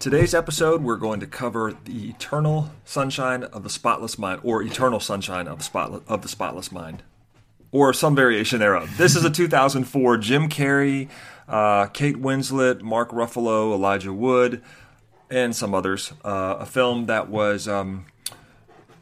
Today's episode, we're going to cover the eternal sunshine of the spotless mind, or eternal sunshine of the, spot, of the spotless mind, or some variation thereof. This is a 2004 Jim Carrey, uh, Kate Winslet, Mark Ruffalo, Elijah Wood, and some others. Uh, a film that was um,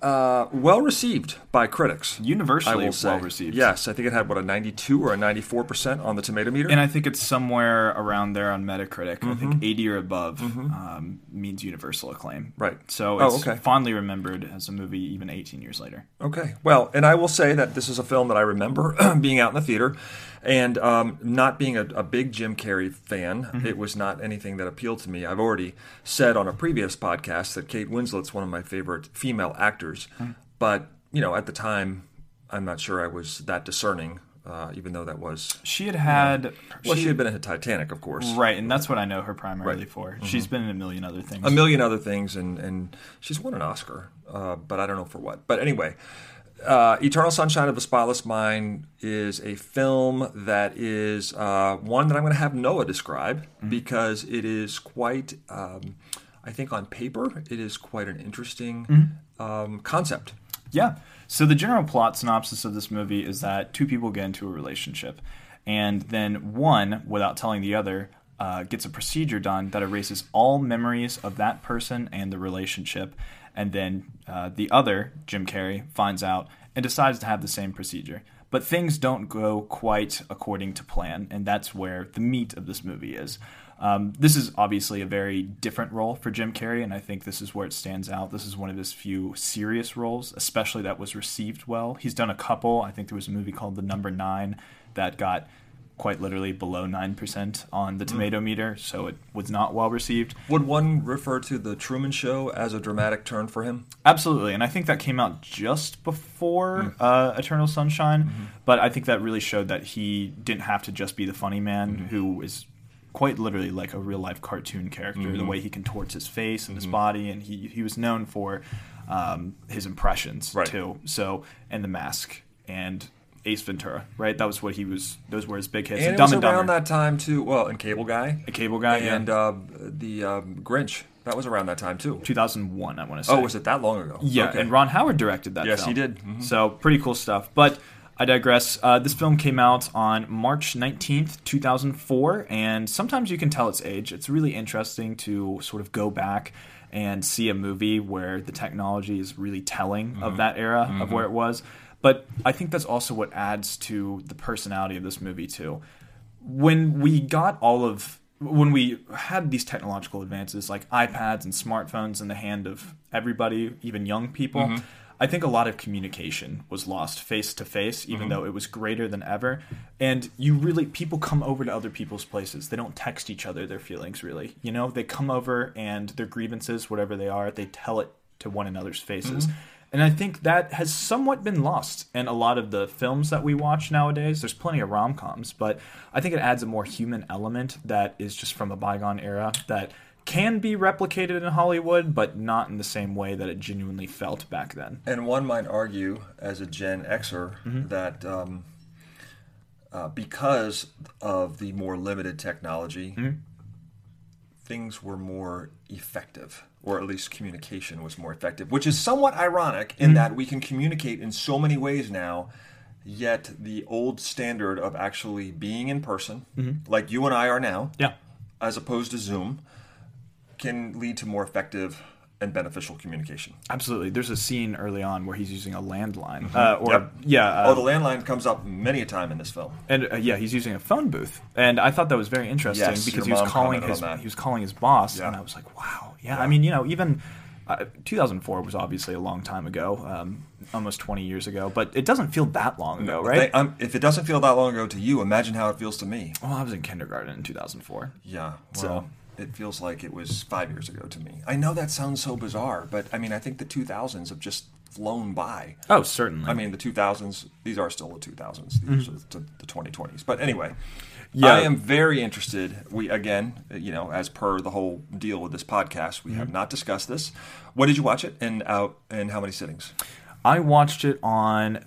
uh, well received by critics. Universally I will say. well received. Yes, I think it had what a 92 or a 94 percent on the tomato meter. And I think it's somewhere around there on Metacritic. I Mm-hmm. think 80 or above um, means universal acclaim. Right. So Oh, it's okay. fondly remembered as a movie even 18 years later. Okay. Well, and I will say that this is a film that I remember being out in the theater and um, not being a, a big Jim Carrey fan. It was not anything that appealed to me. I've already said on a previous podcast that Kate Winslet's one of my favorite female actors. But, you know, at the time, I'm not sure I was that discerning, uh, even though that was. She had had. Well, she, had been in Titanic, of course. Right, and that's what I know her primarily Right. for. She's been in a million other things. a million other things, and, and she's won an Oscar, uh, but I don't know for what. But anyway, uh, Eternal Sunshine of the Spotless Mind is a film that is uh, one that I'm going to have Noah describe because it is quite, um, I think on paper, it is quite an interesting um, concept. Yeah. So the general plot synopsis of this movie is that two people get into a relationship, and then one, without telling the other, uh, gets a procedure done that erases all memories of that person and the relationship, and then uh, the other, Jim Carrey, finds out and decides to have the same procedure. But things don't go quite according to plan, and that's where the meat of this movie is. Um, this is obviously a very different role for Jim Carrey, and I think this is where it stands out. This is one of his few serious roles, especially that was received well. He's done a couple. I think there was a movie called The Number Nine that got quite literally below 9% on the hmm. tomato meter, so it was not well received. Would one refer to The Truman Show as a dramatic turn for him? Absolutely, and I think that came out just before hmm. uh, Eternal Sunshine, mm-hmm. but I think that really showed that he didn't have to just be the funny man mm-hmm. who is quite literally like a real life cartoon character. The mm-hmm. way he contorts his face and his body, and he he was known for um, his impressions Right. too. So and the mask and Ace Ventura, right? That was what he was. Those were his big hits. And it Dumb was and around Dumber, that time, too. Well, and Cable Guy. a cable guy, and yeah. uh, the um, Grinch. That was around that time, too. 2001, I want to say. Oh, was it that long ago? Yeah, Okay. and Ron Howard directed that. Yes, film. he did. Mhm. So pretty cool stuff. But I digress. Uh, this film came out on March nineteenth, two thousand four, and sometimes you can tell its age. It's really interesting to sort of go back and see a movie where the technology is really telling Mm-hmm. of that era of where it was. But I think that's also what adds to the personality of this movie too when we got all of when we had these technological advances like iPads and smartphones in the hand of everybody, even young people, mm-hmm. I think a lot of communication was lost face to face, even mm-hmm. though it was greater than ever. And you really, people come over to other people's places. They don't text each other their feelings, really. You know, they come over and their grievances, whatever they are, they tell it to one another's faces. Mm-hmm. And I think that has somewhat been lost in a lot of the films that we watch nowadays. There's plenty of rom coms, but I think it adds a more human element that is just from a bygone era that can be replicated in Hollywood, but not in the same way that it genuinely felt back then. And one might argue, as a Gen Xer, Mm-hmm. that um, uh, because of the more limited technology, Mm-hmm. Things were more effective, or at least communication was more effective, which is somewhat ironic in Mm-hmm. that we can communicate in so many ways now. Yet the old standard of actually being in person, Mm-hmm. like you and I are now, Yeah. as opposed to Zoom, can lead to more effective and beneficial communication. Absolutely. There's a scene early on where he's using a landline. Uh, or, Yep. yeah. Uh, Oh, the landline comes up many a time in this film. and uh, yeah, he's using a phone booth, and I thought that was very interesting Yes, because he was calling his he was calling his boss, Yeah. and I was like, wow, yeah. I mean, you know, even uh, 2004 was obviously a long time ago, um, almost 20 years ago, but it doesn't feel that long ago, right? They- um, if it doesn't feel that long ago to you, imagine how it feels to me. well, I was in kindergarten in 2004. Yeah. So- Well, it feels like it was five years ago to me. I know that sounds so bizarre, but I mean, I think the 2000s have just flown by. Oh, certainly. I mean, the 2000s, these are still the 2000s, these mm-hmm. are the, the 2020s. But anyway, Yeah. I am very interested. We, again, you know, as per the whole deal with this podcast, we have mm-hmm. not discussed this. What did you watch it and out and how many sittings? I watched it on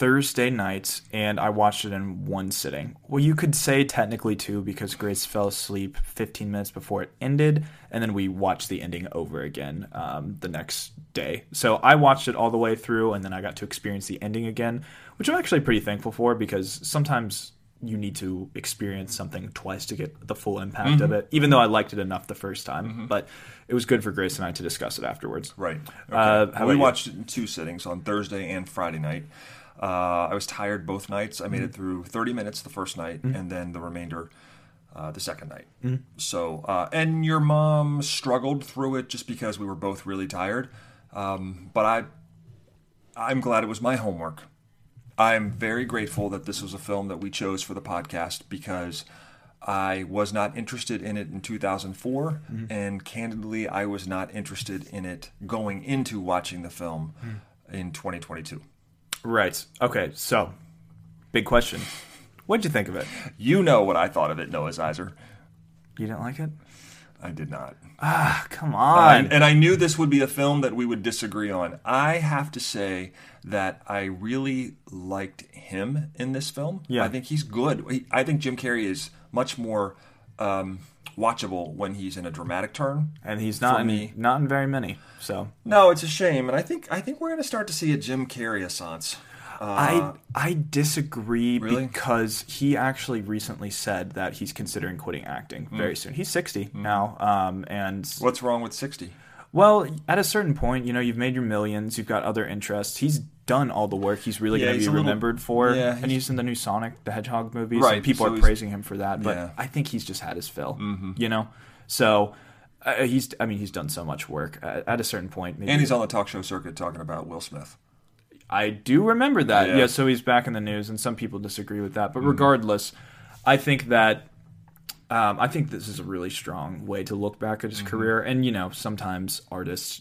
Thursday nights, and I watched it in one sitting. Well, you could say technically two because Grace fell asleep 15 minutes before it ended, and then we watched the ending over again um, the next day. So I watched it all the way through, and then I got to experience the ending again, which I'm actually pretty thankful for because sometimes you need to experience something twice to get the full impact of it, even though I liked it enough the first time. But it was good for Grace and I to discuss it afterwards. Right. Okay. Uh, how we watched it in two sittings on Thursday and Friday night. Uh, I was tired both nights. I made Mm-hmm. it through 30 minutes the first night, and then the remainder uh, the second night. Mm-hmm. So, uh, and your mom struggled through it just because we were both really tired. Um, but I, I'm glad it was my homework. I'm very grateful that this was a film that we chose for the podcast because I was not interested in it in 2004, and candidly, I was not interested in it going into watching the film in 2022. Right. Okay. So, big question. What'd you think of it? You know what I thought of it, Noah Zeiser. You didn't like it? I did not. Ah, come on. And, and I knew this would be a film that we would disagree on. I have to say that I really liked him in this film. Yeah. I think he's good. I think Jim Carrey is much more um, watchable when he's in a dramatic turn. and he's not in, me- not in very many. So No, it's a shame, and I think I think we're going to start to see a Jim Carrey assance. Uh, I I disagree really? because he actually recently said that he's considering quitting acting Hmm. very soon. He's 60 now, um, and what's wrong with sixty? well, at a certain point, you know, you've made your millions, you've got other interests. He's done all the work he's really Yeah, going to be a little- remembered for, yeah, and he's- in the new Sonic the Hedgehog movies. Right, and people so are praising him for that, but Yeah. Mm-hmm. I think he's just had his fill. You know, so. Uh, he's, I mean, he's done so much work. Uh, at a certain point, maybe And he's on the talk show circuit talking about Will Smith. I do remember that. Yeah. Yeah. so he's back in the news, and some people disagree with that. But regardless, I think that um, I think this is a really strong way to look back at his career. And you know, sometimes artists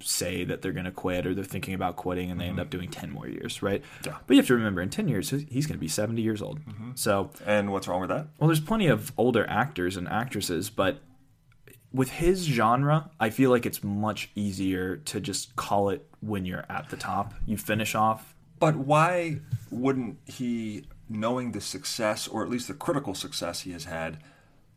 say that they're going to quit or they're thinking about quitting, and they end up mm-hmm. doing ten more years, right? Yeah. But you have to remember, in ten years, he's going to be seventy years old. Mm-hmm. So And what's wrong with that? well, there's plenty of older actors and actresses, but with his genre, I feel like it's much easier to just call it when you're at the top. You finish off. But why wouldn't he, knowing the success, or at least the critical success he has had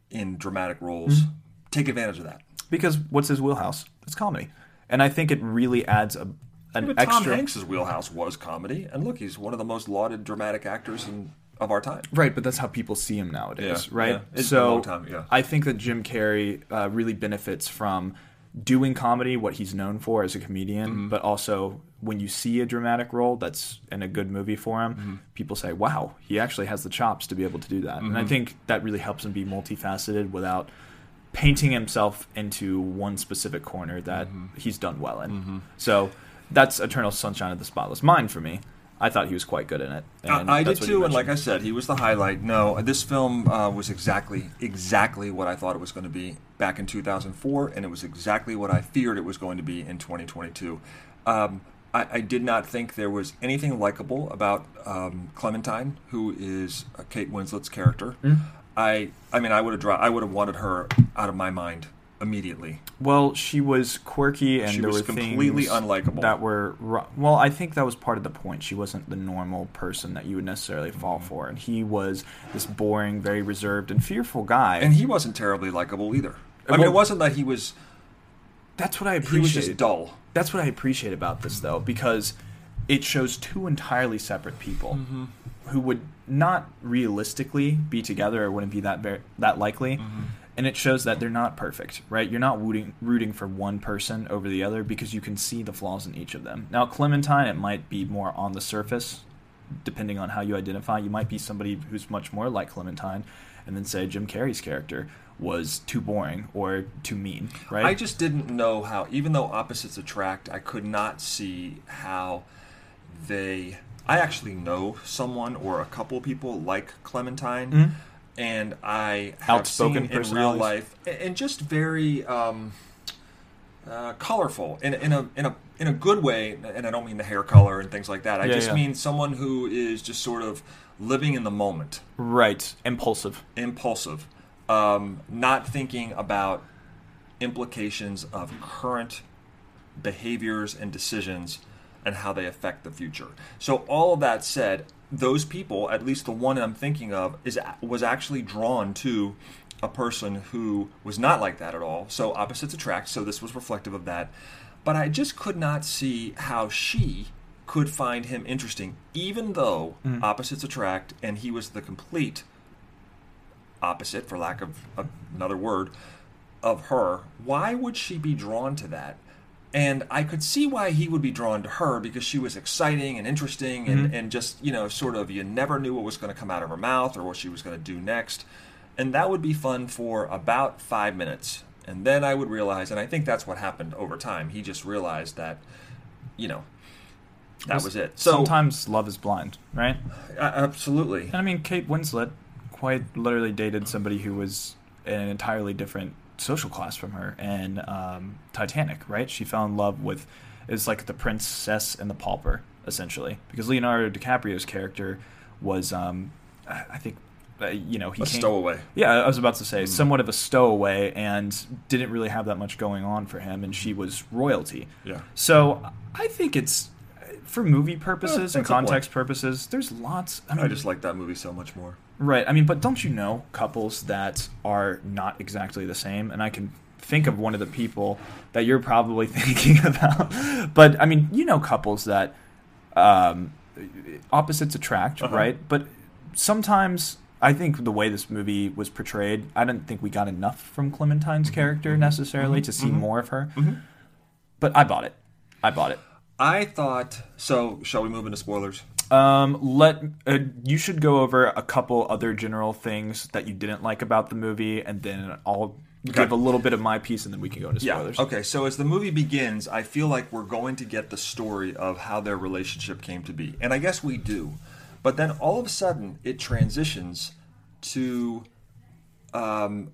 in dramatic roles, mm-hmm. take advantage of that? Because what's his wheelhouse? It's comedy. And I think it really adds a an But Tom extra Hanks' wheelhouse was comedy, and look, he's one of the most lauded dramatic actors in, of our time. Right, but that's how people see him nowadays, Yeah, right? yeah. It's been a so long time, yeah. I think that Jim Carrey uh, really benefits from doing comedy, what he's known for as a comedian, Mm-hmm. but also when you see a dramatic role that's in a good movie for him, Mm-hmm. people say, "Wow, he actually has the chops to be able to do that." Mm-hmm. And I think that really helps him be multifaceted without painting himself into one specific corner that Mm-hmm. he's done well in. So that's Eternal Sunshine of the Spotless Mind for me. I thought he was quite good in it. and I, I did that's what he too, and like I said, he was the highlight. No, this film uh, was exactly exactly what I thought it was going to be back in 2004, and it was exactly what I feared it was going to be in 2022. Um, I, I did not think there was anything likable about um, Clementine, who is uh, Kate Winslet's character. Hmm? I I mean, I would have dra- I would have wanted her out of my mind immediately. Well, she was quirky, and She there was were completely unlikable. that were well. I think that was part of the point. She wasn't the normal person that you would necessarily fall Mm-hmm. for, and he was this boring, very reserved, and fearful guy. And he wasn't terribly likable either. I mean, it wasn't that he was that's what I he was appreciate. just dull. That's what I appreciate about this, though, because it shows two entirely separate people Mm-hmm. Who would not realistically be together or wouldn't be that that likely. Mm-hmm. And it shows that they're not perfect, right? You're not rooting rooting for one person over the other because you can see the flaws in each of them. Now, Clementine, it might be more on the surface, depending on how you identify. You might be somebody who's much more like Clementine, and then say Jim Carrey's character was too boring or too mean, right? I just didn't know how, even though opposites attract, I could not see how they. I actually know someone or a couple people like Clementine, Mm-hmm. and I have Outspoken seen in real life, and just very um, uh, colorful in, in a in a in a good way. And I don't mean the hair color and things like that. I Yeah, just yeah. mean someone who is just sort of living in the moment, Right. Impulsive. impulsive, um, not thinking about implications of current behaviors and decisions and how they affect the future. So all of that said, those people, at least the one I'm thinking of, is was actually drawn to a person who was not like that at all. So opposites attract. So this was reflective of that. But I just could not see how she could find him interesting, even though mm. opposites attract, and he was the complete opposite, for lack of another word, of her, why would she be drawn to that? And I could see why he would be drawn to her because she was exciting and interesting and, mm-hmm. and just, you know, sort of you never knew what was going to come out of her mouth or what she was going to do next. And that would be fun for about five minutes. And then I would realize, and I think that's what happened over time. He just realized that, you know, that was it. So, Sometimes love is blind, right? absolutely. And I mean, Kate Winslet quite literally dated somebody who was an entirely different social class from her in um, Titanic, right? She fell in love with it's like the princess and the pauper, essentially, because Leonardo DiCaprio's character was, um, I think, uh, you know, he A came- stowaway. Yeah, I was about to say somewhat of a stowaway, and didn't really have that much going on for him, and she was royalty. Yeah. So I think it's for movie purposes and that's a point. context purposes. There's lots. I mean, I just like that movie so much more. Right. I mean, but don't you know couples that are not exactly the same? And I can think of one of the people that you're probably thinking about. But I mean, you know couples that um, opposites attract, Uh-huh. right? But sometimes I think the way this movie was portrayed, I didn't think we got enough from Clementine's Mm-hmm. character necessarily to see more of her. But I bought it. I bought it. I thought so. Shall we move into spoilers? Um, let uh, you should go over a couple other general things that you didn't like about the movie, and then I'll give a little bit of my piece, and then we can go into spoilers. Yeah. Okay. So as the movie begins, I feel like we're going to get the story of how their relationship came to be, and I guess we do. But then all of a sudden, it transitions to um,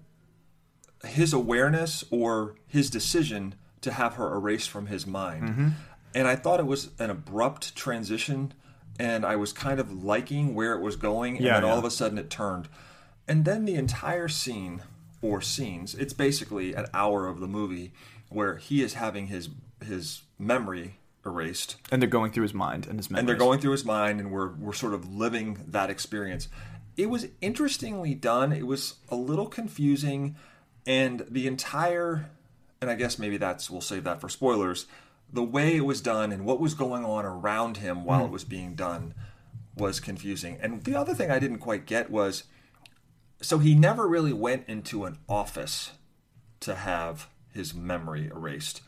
his awareness or his decision to have her erased from his mind. Mm-hmm. And I thought it was an abrupt transition, and I was kind of liking where it was going, and Yeah, then all of a sudden it turned. And then the entire scene or scenes, it's basically an hour of the movie where he is having his his memory erased And they're going through his mind and his memories. and they're going through his mind and we're we're sort of living that experience it was interestingly done it was a little confusing and the entire and i guess maybe that's we'll save that for spoilers the way it was done and what was going on around him while it hmm. was being done was confusing. And the other thing i didn't quite get was so he never really went into an office to have his memory erased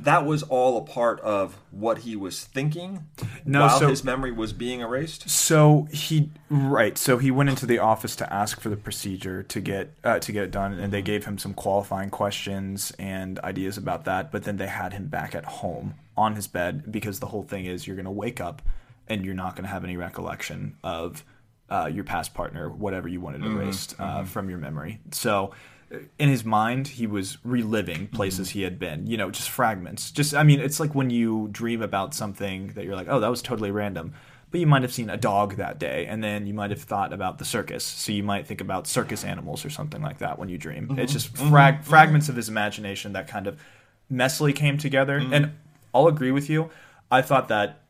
that was all a part of what he was thinking No, while so- his memory was being erased. So he right. So he went into the office to ask for the procedure to get uh, to get it done, and they gave him some qualifying questions and ideas about that. But then they had him back at home on his bed because the whole thing is you're going to wake up and you're not going to have any recollection of uh, your past partner, whatever you wanted erased uh, from your memory. So. In his mind, he was reliving mm-hmm. places he had been, you know, just fragments. Just, I mean, it's like when you dream about something that you're like, oh, that was totally random. But you might have seen a dog that day and then you might have thought about the circus. So you might think about circus animals or something like that when you dream. Mm-hmm. It's just mm-hmm. frag- fragments of his imagination that kind of messily came together. And i'll agree with you. I thought that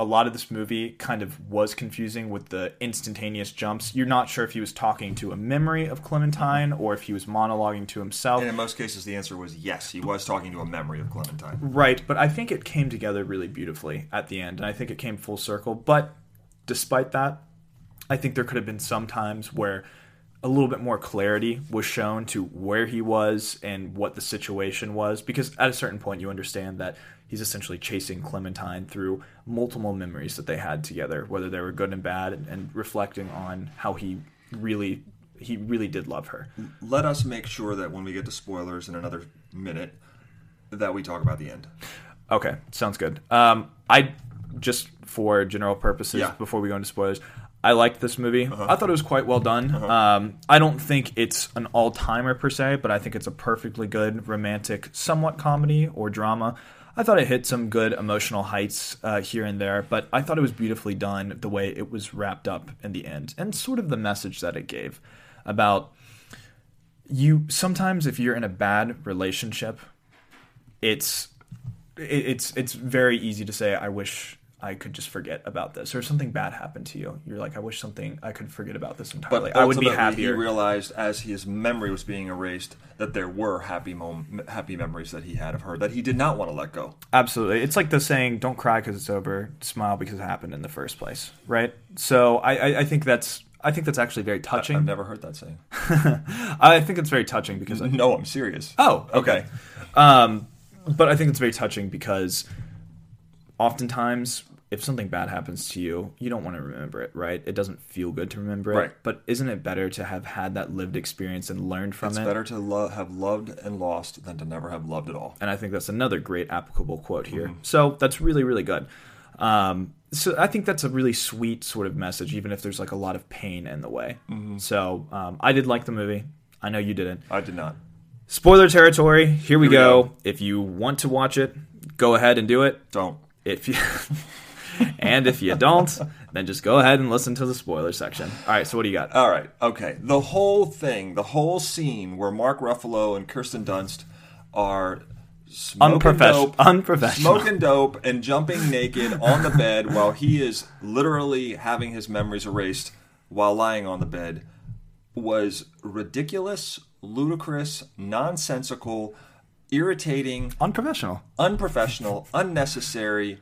a lot of this movie kind of was confusing with the instantaneous jumps you're not sure if he was talking to a memory of clementine or if he was monologuing to himself And in most cases, the answer was yes. He was talking to a memory of Clementine. Right, but I think it came together really beautifully at the end, and I think it came full circle. But despite that, I think there could have been some times where a little bit more clarity was shown to where he was and what the situation was, because at a certain point you understand that he's essentially chasing Clementine through multiple memories that they had together, whether they were good and bad, and, and reflecting on how he really he really did love her. Let us make sure that when we get to spoilers in another minute, that we talk about the end. Okay, sounds good. Um, I just for general purposes Yeah. before we go into spoilers, I liked this movie. I thought it was quite well done. Um, I don't think it's an all timer per se, but I think it's a perfectly good romantic, somewhat comedy or drama. I thought it hit some good emotional heights uh, here and there, but I thought it was beautifully done the way it was wrapped up in the end, and sort of the message that it gave about you. Sometimes, if you're in a bad relationship, it's it's it's very easy to say, "I wish I could just forget about this," or something bad happened to you. You're like, "I wish something I could forget about this entirely. But I would be happier." He realized as his memory was being erased that there were happy mom- happy memories that he had of her that he did not want to let go. Absolutely. It's like the saying, don't cry because it's over, smile because it happened in the first place, right? So I, I, I think that's I think that's actually very touching. I've never heard that saying. I think it's very touching because I, No, I'm serious. oh okay, um, but I think it's very touching because oftentimes if something bad happens to you, you don't want to remember it, right? It doesn't feel good to remember it. Right. But isn't it better to have had that lived experience and learned from It's it? It's better to lo- have loved and lost than to never have loved at all. and I think that's another great applicable quote here. So that's really really good. Um, so I think that's a really sweet sort of message, even if there's like a lot of pain in the way. So um, I did like the movie. I know you didn't. I did not. Spoiler territory. Here we, Here we go. go. If you want to watch it, go ahead and do it. Don't. If you and if you don't, then just go ahead and listen to the spoiler section. All right. So what do you got? All right. Okay. The whole thing, the whole scene where Mark Ruffalo and Kirsten Dunst are smoking Unprofessional. dope, Unprofessional. smoking dope, and jumping naked on the bed while he is literally having his memories erased while lying on the bed was ridiculous, ludicrous, nonsensical, irritating, Unprofessional. unprofessional, unnecessary,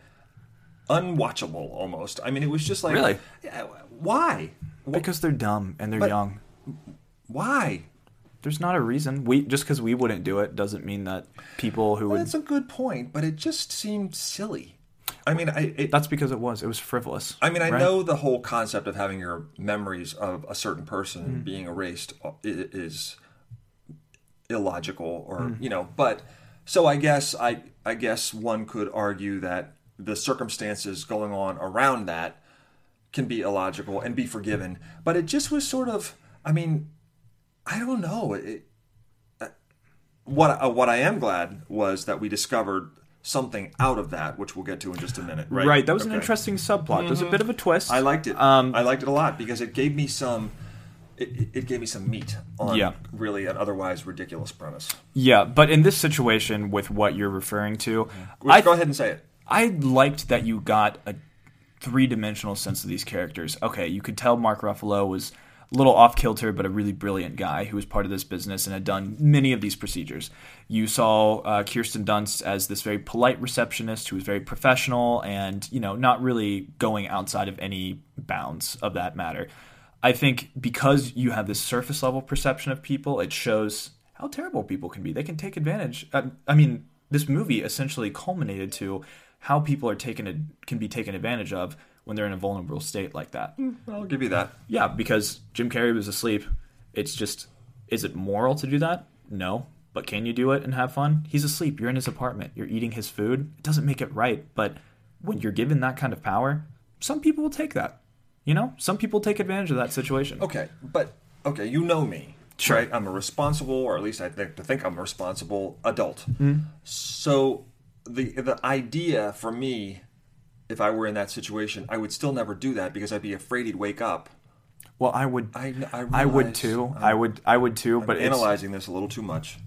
unwatchable almost. I mean, it was just like, Really? Why? Because they're dumb and they're But- young. Why? There's not a reason. We just because we wouldn't do it doesn't mean that people who would. That's a good point, but it just seemed silly. I mean, I it, That's because it was. It was frivolous. I mean, I right? know the whole concept of having your memories of a certain person Mm. being erased i- is illogical, or Mm. you know, but so I guess I I guess one could argue that the circumstances going on around that can be illogical and be forgiven, but it just was sort of. I mean, I don't know. It, uh, what uh, what I am glad was that we discovered something out of that, which we'll get to in just a minute. Right? Right. That was an Okay. Mm-hmm. interesting subplot. There's a bit of a twist. I liked it. Um, I liked it a lot because it gave me some. It, it- gave me some meat on Yeah. really an otherwise ridiculous premise. yeah, but in this situation with what you're referring to, Go I go ahead and say it. I liked that you got a three dimensional sense of these characters. Okay, you could tell Mark Ruffalo was a little off kilter, but a really brilliant guy who was part of this business and had done many of these procedures. You saw uh, Kirsten Dunst as this very polite receptionist who was very professional and you know not really going outside of any bounds of that matter. I think because you have this surface level perception of people, it shows how terrible people can be. They can take advantage. I, I mean, this movie essentially culminated to how people are taken can be taken advantage of when they're in a vulnerable state like that. Mm. I'll give you that. Yeah, because Jim Carrey was asleep. It's just, is it moral to do that? No. But can you do it and have fun? He's asleep. You're in his apartment. You're eating his food. It doesn't make it right. But when you're given that kind of power, some people will take that. You know, some people take advantage of that situation. Okay, but okay, you know me, Sure. right? I'm a responsible, or at least I think to think I'm a responsible adult. Mm-hmm. So the the idea for me, if I were in that situation, I would still never do that because I'd be afraid he'd wake up. Well, I would. I I, I would too. I'm I would. I would too. But it's, analyzing this a little too much.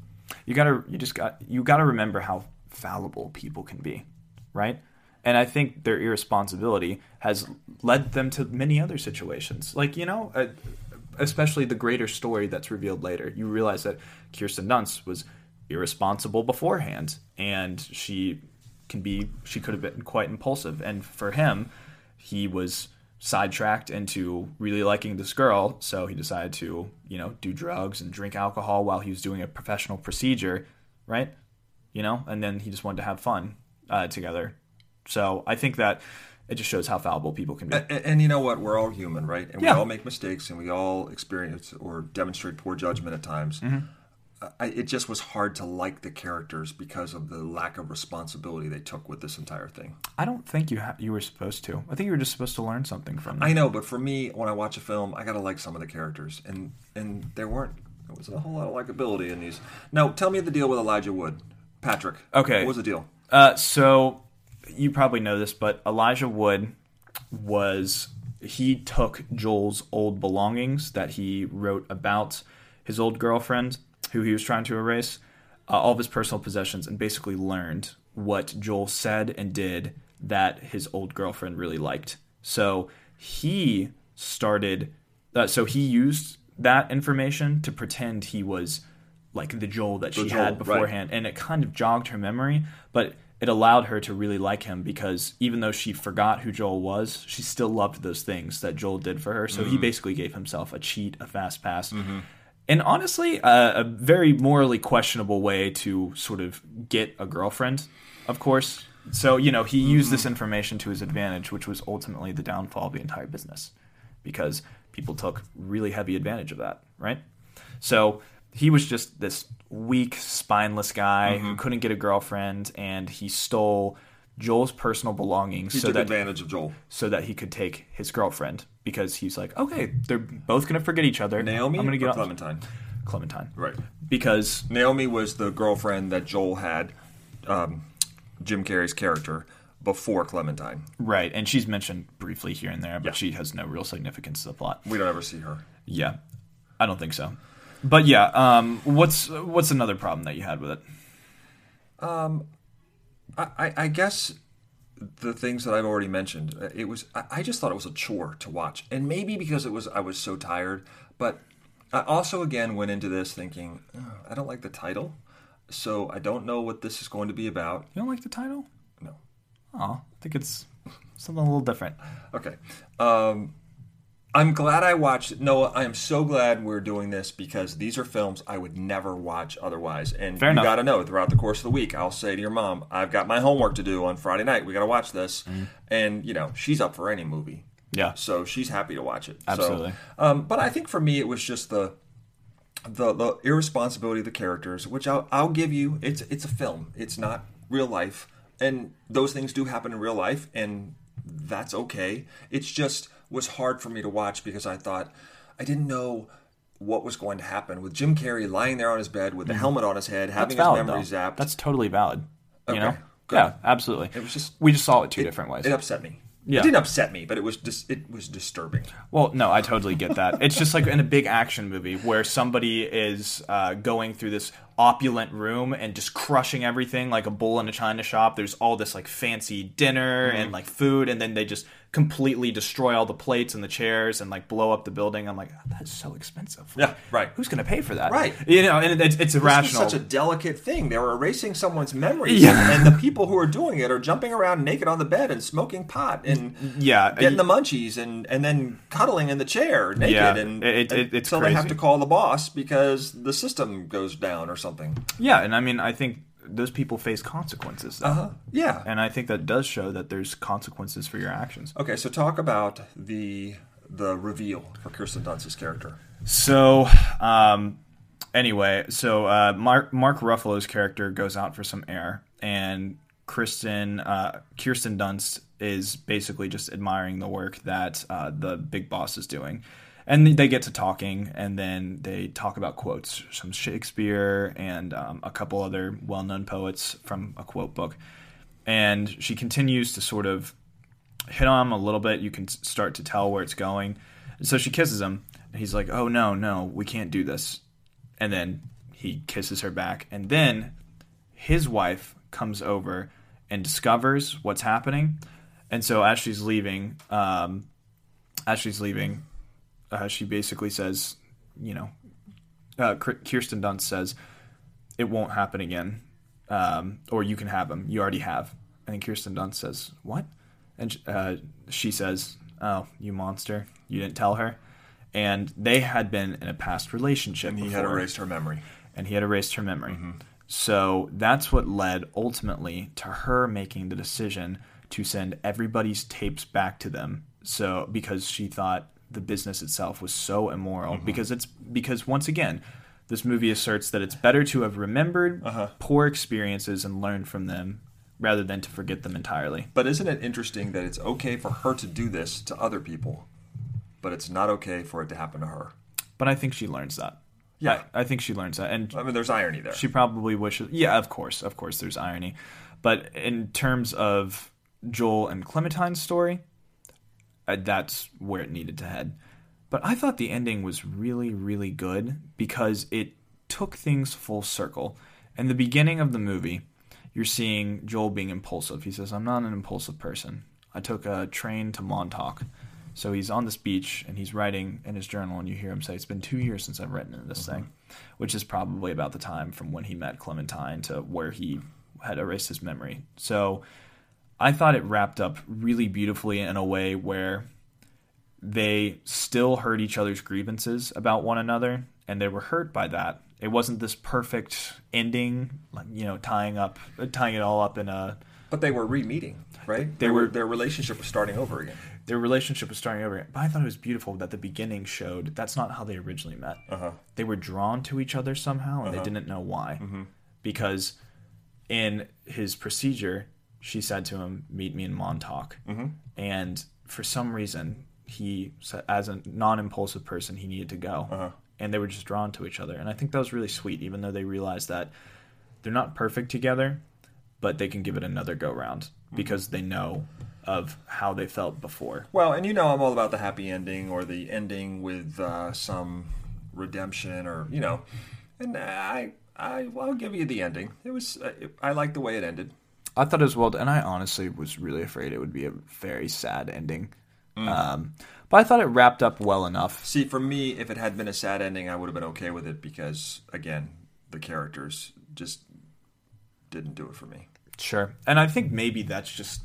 you gotta you just got you gotta remember how fallible people can be right and i think their irresponsibility has led them to many other situations. Like you know uh, especially the greater story that's revealed later. You realize that kirsten dunst was irresponsible beforehand and she can be she could have been quite impulsive. And for him he was sidetracked into really liking this girl so he decided to you know do drugs and drink alcohol while he was doing a professional procedure right? You know and then he just wanted to have fun uh, together so i think that it just shows how fallible people can be And, and you know what? We're all human, right? And Yeah. we all make mistakes, and we all experience or demonstrate poor judgment at times. Mm-hmm. I, it just was hard to like the characters because of the lack of responsibility they took with this entire thing. I don't think you ha- you were supposed to. I think you were just supposed to learn something from them. I know, but for me, when I watch a film, I gotta like some of the characters, and and there weren't there wasn't a whole lot of likability in these. Now, tell me the deal with Elijah Wood, Patrick. Okay. what was the deal? Uh, so you probably know this, but Elijah Wood was he took Joel's old belongings that he wrote about his old girlfriend, who he was trying to erase, uh, all of his personal possessions, and basically learned what Joel said and did that his old girlfriend really liked. So he started. Uh, so he used that information to pretend he was like the Joel that she Joel, had right. beforehand, and it kind of jogged her memory, but it allowed her to really like him because even though she forgot who Joel was, she still loved those things that Joel did for her. So he basically gave himself a cheat, a fast pass. And honestly, uh, a very morally questionable way to sort of get a girlfriend, of course. So, you know, he used this information to his advantage, which was ultimately the downfall of the entire business because people took really heavy advantage of that, right? So he was just this weak, spineless guy Mm-hmm. who couldn't get a girlfriend, and he stole Joel's personal belongings He so took that advantage of Joel. so that he could take his girlfriend because he's like, okay, they're both gonna forget each other. Naomi I'm gonna get Clementine. Clementine, Right. Because Naomi was the girlfriend that Joel had, um, Jim Carrey's character, before Clementine. right, and she's mentioned briefly here and there, but Yeah. she has no real significance to the plot. We don't ever see her. Yeah, I don't think so. But yeah, um, what's what's another problem that you had with it? I, I, I guess the things that I've already mentioned. uh, It was I, just thought it was a chore to watch, and maybe because it was I was so tired. But I also again went into this thinking "Ugh, I don't like the title, so I don't know what this is going to be about. You don't like the title? No. Oh, I think it's something a little different. Okay. Um, I'm glad I watched. Noah, I am so glad we're doing this because these are films I would never watch otherwise. And Fair you enough. got to know throughout the course of the week, I'll say to your mom, "I've got my homework to do on Friday night. We got to watch this." Mm-hmm. And you know, she's up for any movie, Yeah, so she's happy to watch it. So, Absolutely. um, but I think for me, it was just the the the irresponsibility of the characters, which I'll, I'll give you. It's it's a film. It's not real life, and those things do happen in real life, and that's okay. It's just was hard for me to watch because I thought I didn't know what was going to happen with Jim Carrey lying there on his bed with the helmet on his head, Mm-hmm. that's having valid. his memory though. zapped. That's totally valid. You Okay, know? good. Yeah, absolutely. It was just- we just saw it two different ways. it upset me. Yeah. It didn't upset me, but it was just it was disturbing. Well, no, I totally get that. It's just like in a big action movie where somebody is uh, going through this opulent room and just crushing everything like a bull in a china shop. There's all this like fancy dinner Mm-hmm. and like food, and then they just completely destroy all the plates and the chairs and like blow up the building. I'm like, oh, that's so expensive. Yeah, right. Who's gonna pay for that? Right. You know, and it's, it's irrational. such a delicate thing. They're erasing someone's memories, Yeah. and the people who are doing it are jumping around naked on the bed and smoking pot and yeah, getting the munchies and, and then cuddling in the chair naked. Yeah, and it- it- it's so they have to call the boss because the system goes down or something. yeah, and I mean, I think those people face consequences. Uh-huh. Yeah. And I think that does show that there's consequences for your actions. Okay, so talk about the the reveal for Kirsten Dunst's character. So, um, anyway, so uh, Mark Mark Ruffalo's character goes out for some air, and Kristen uh, Kirsten Dunst is basically just admiring the work that uh, the big boss is doing. And they get to talking, and then they talk about quotes, some Shakespeare and um, a couple other well-known poets from a quote book. And she continues to sort of hit on him a little bit. You can start to tell where it's going. So she kisses him, and he's like, "Oh no, no, we can't do this." And then he kisses her back, and then his wife comes over and discovers what's happening. And so as she's leaving, um, as she's leaving, uh, she basically says, you know, uh, Kirsten Dunst says, "It won't happen again, um, or you can have him. You already have." And then Kirsten Dunst says, "What?" And uh, she says, "Oh, you monster! You didn't tell her." And they had been in a past relationship. And he before, had erased her memory. and he had erased her memory. So that's what led ultimately to her making the decision to send everybody's tapes back to them. So because she thought the business itself was so immoral because it's because once again This movie asserts that it's better to have remembered Uh-huh. poor experiences and learned from them rather than to forget them entirely. But isn't it interesting that it's okay for her to do this to other people, but it's not okay for it to happen to her? But I think she learns that. Yeah. I, I think she learns that. And I mean, there's irony there. She probably wishes. Yeah, of course, of course. There's irony, but in terms of Joel and Clementine's story, Uh, that's where it needed to head. But I thought the ending was really, really good because it took things full circle. In the beginning of the movie, you're seeing Joel being impulsive. He says, "I'm not an impulsive person. I took a train to Montauk." So he's on this beach and he's writing in his journal, and you hear him say, "It's been two years since I've written in this thing," which is probably about the time from when he met Clementine to where he had erased his memory. So I thought it wrapped up really beautifully in a way where they still heard each other's grievances about one another, and they were hurt by that. It wasn't this perfect ending, like you know, tying up, tying it all up in a but they were re-meeting, right? They were- their relationship was starting over again. their relationship was starting over. Again. But I thought it was beautiful that the beginning showed that's not how they originally met. Uh-huh. They were drawn to each other somehow, and they didn't know why. Because in his procedure, she said to him, "Meet me in Montauk," and for some reason, he, as a non-impulsive person, he needed to go, and they were just drawn to each other. And I think that was really sweet, even though they realized that they're not perfect together, but they can give it another go round because they know of how they felt before. Well, and you know, I'm all about the happy ending or the ending with uh, some redemption, or you know, and I, I, I'll give you the ending. It was, uh, I like the way it ended. I thought it was well done, and I honestly was really afraid it would be a very sad ending. Um, but I thought it wrapped up well enough. See, for me, if it had been a sad ending, I would have been okay with it because, again, the characters just didn't do it for me. Sure, and I think maybe that's just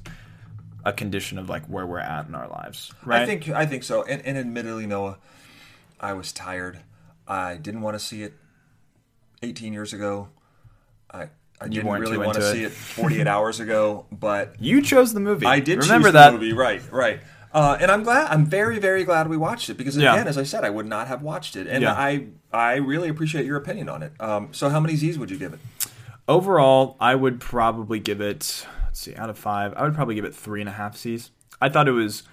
a condition of like where we're at in our lives, right? I think, I think so. And, and admittedly, Noah, I was tired. I didn't want to see it 18 years ago. I, I You didn't really want to into see it. it 48 hours ago, but you chose the movie. I did remember choose that. the movie, right? Right. Uh, and I'm glad. I'm very, very glad we watched it because, Yeah. again, as I said, I would not have watched it, and Yeah. I, I really appreciate your opinion on it. Um, so, how many Z's would you give it? Overall, I would probably give it. Let's see, out of five, I would probably give it three and a half C's. I thought it was.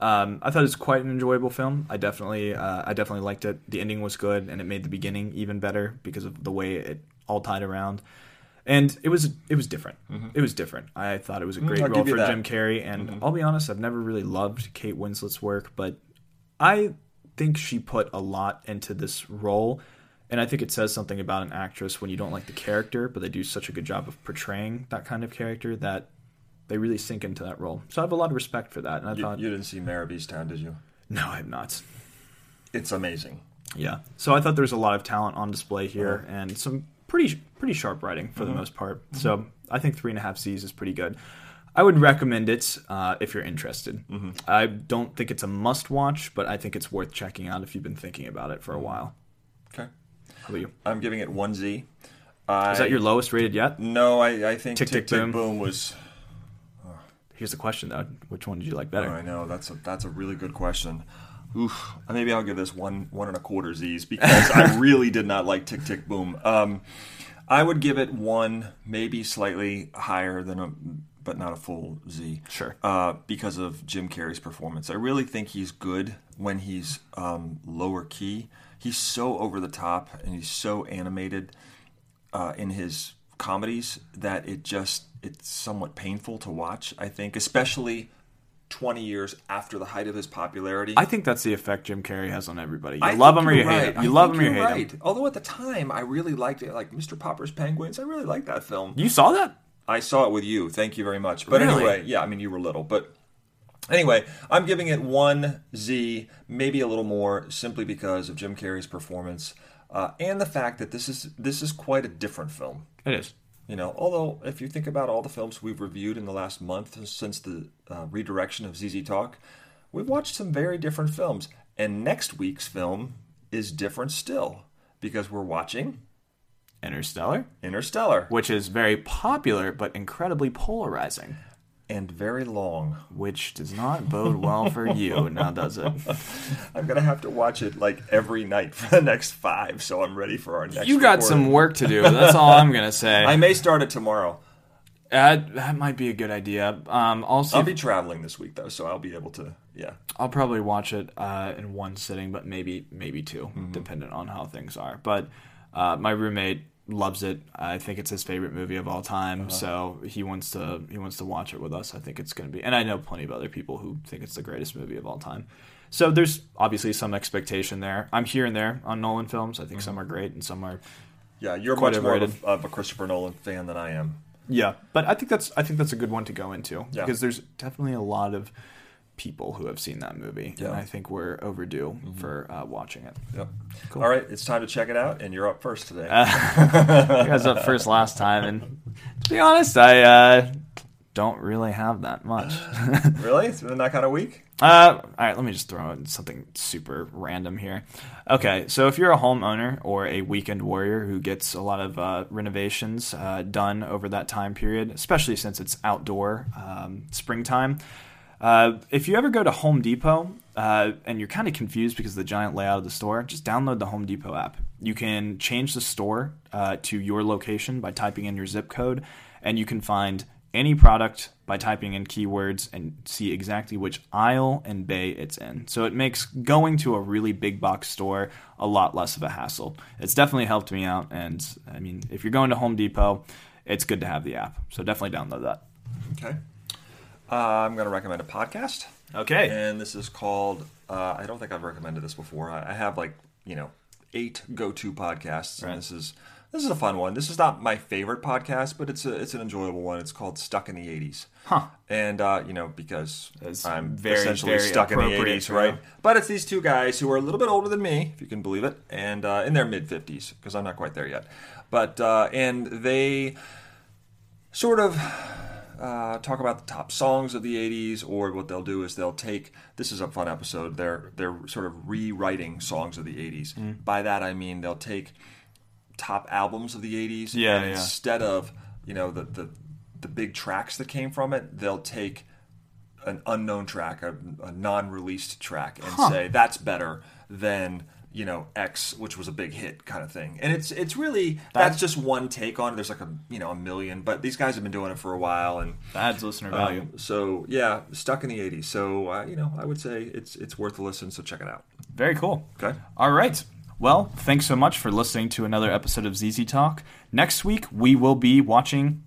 Um, I thought it was quite an enjoyable film. I definitely, uh, I definitely liked it. The ending was good, and it made the beginning even better because of the way it all tied around. And it was, it was different. Mm-hmm. It was different. I thought it was a mm-hmm. great Mm-hmm. I'll role for that. Jim Carrey, and mm-hmm. I'll be honest, I've never really loved Kate Winslet's work, but I think she put a lot into this role. And I think it says something about an actress when you don't like the character, but they do such a good job of portraying that kind of character that they really sink into that role. So I have a lot of respect for that. And I You, thought, you didn't see Mare of Easttown, did you? no, I have not. It's amazing. Yeah. So I thought there was a lot of talent on display here uh-huh. and some pretty pretty sharp writing for the mm-hmm. most part. Mm-hmm. So I think three and a half C's is pretty good. I would recommend it uh, if you're interested. Mm-hmm. I don't think it's a must watch, but I think it's worth checking out if you've been thinking about it for a while. Okay. How about you? I'm giving it one Z. Is that your lowest rated yet? No, I, I think Tick, Tick Tick, Tick, Boom. Boom. was. Here's the question though: Which one did you like better? Oh, I know that's a that's a really good question. Oof. Maybe I'll give this one one and a quarter Z's because I really did not like Tick Tick Boom. Um, I would give it one, maybe slightly higher than a, but not a full Z. Sure. Uh, because of Jim Carrey's performance, I really think he's good when he's um, lower key. He's so over the top and he's so animated uh, in his comedies that it just it's somewhat painful to watch. I think, especially twenty years after the height of his popularity. I think that's the effect Jim Carrey has on everybody. You I love him or you you're hate right. him. You I love him or you hate right. him. Although at the time I really liked it, like Mr. Popper's Penguins. I really liked that film. You saw that? I saw it with you. Thank you very much. But Really? anyway, yeah, I mean you were little, but anyway, I'm giving it one Z, maybe a little more, simply because of Jim Carrey's performance uh, and the fact that this is this is quite a different film. It is. You know, although if you think about all the films we've reviewed in the last month since the uh, redirection of ZZ Talk, we've watched some very different films. And next week's film is different still because we're watching Interstellar, Interstellar. which is very popular but incredibly polarizing. And very long. which does not bode well for you, now does it? I'm gonna have to watch it like every night for the next five, so I'm ready for our next. You got recording. some work to do. That's all I'm gonna say. I may start it tomorrow. that, that might be a good idea. Um, I'll. I'll be traveling this week though, so I'll be able to. Yeah. I'll probably watch it uh, in one sitting, but maybe maybe 2 Mm-hmm. depending on how things are. But uh, my roommate loves it. I think it's his favorite movie of all time. Uh-huh. So he wants to he wants to watch it with us. I think it's going to be, and I know plenty of other people who think it's the greatest movie of all time. So there's obviously some expectation there. I'm here and there on Nolan films. I think Mm-hmm. some are great and some are Yeah, you're Quite much more of a, of a Christopher Nolan fan than I am. Yeah, but I think that's I think that's a good one to go into Yeah. because there's definitely a lot of people who have seen that movie, Yeah. Mm-hmm. and I think we're overdue for uh, watching it. Yep. Cool. All right, it's time to check it out, and you're up first today. you guys up first last time, and to be honest, I uh, don't really have that much. really? It's been that kind of week? Uh, all right, let me just throw in something super random here. Okay, so if you're a homeowner or a weekend warrior who gets a lot of uh, renovations uh, done over that time period, especially since it's outdoor um, springtime, uh, if you ever go to Home Depot uh, and you're kind of confused because of the giant layout of the store, just download the Home Depot app. You can change the store uh, to your location by typing in your zip code, and you can find any product by typing in keywords and see exactly which aisle and bay it's in. So it makes going to a really big box store a lot less of a hassle. It's definitely helped me out, and I mean, if you're going to Home Depot, it's good to have the app. So definitely download that. Okay. Uh, I'm going to recommend a podcast, Okay. and this is called. Uh, I don't think I've recommended this before. I, I have like you know eight go-to podcasts, Right. and this is this is a fun one. This is not my favorite podcast, but it's a it's an enjoyable one. It's called Stuck in the '80s. Huh. And uh, you know because I'm very, essentially very stuck in the '80s, right? But it's these two guys who are a little bit older than me, if you can believe it, and uh, in their mid 50s because I'm not quite there yet. But uh, and they sort of uh, talk about the top songs of the 80s or what they'll do is they'll take this is a fun episode they're they're sort of rewriting songs of the 80s Mm. by that i mean they'll take top albums of the 80s Yeah, and yeah. instead of you know the, the the big tracks that came from it they'll take an unknown track a, a non-released track and Huh. say that's better than you know X, which was a big hit, kind of thing. And it's it's really that's, That's- just one take on it. There's like a you know a million, but these guys have been doing it for a while, and Adds listener value. um, so yeah, stuck in the '80s. So uh, you know, I would say it's it's worth a listen. So check it out. Very cool. Okay. All right. Well, thanks so much for listening to another episode of ZZ Talk. Next week, we will be watching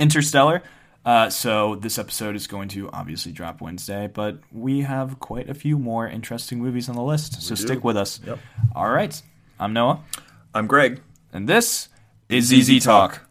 Interstellar. Uh, so this episode is going to obviously drop Wednesday, but we have quite a few more interesting movies on the list. So stick with us. Yep. All right. I'm Noah, I'm Greg. and this is ZZ Talk.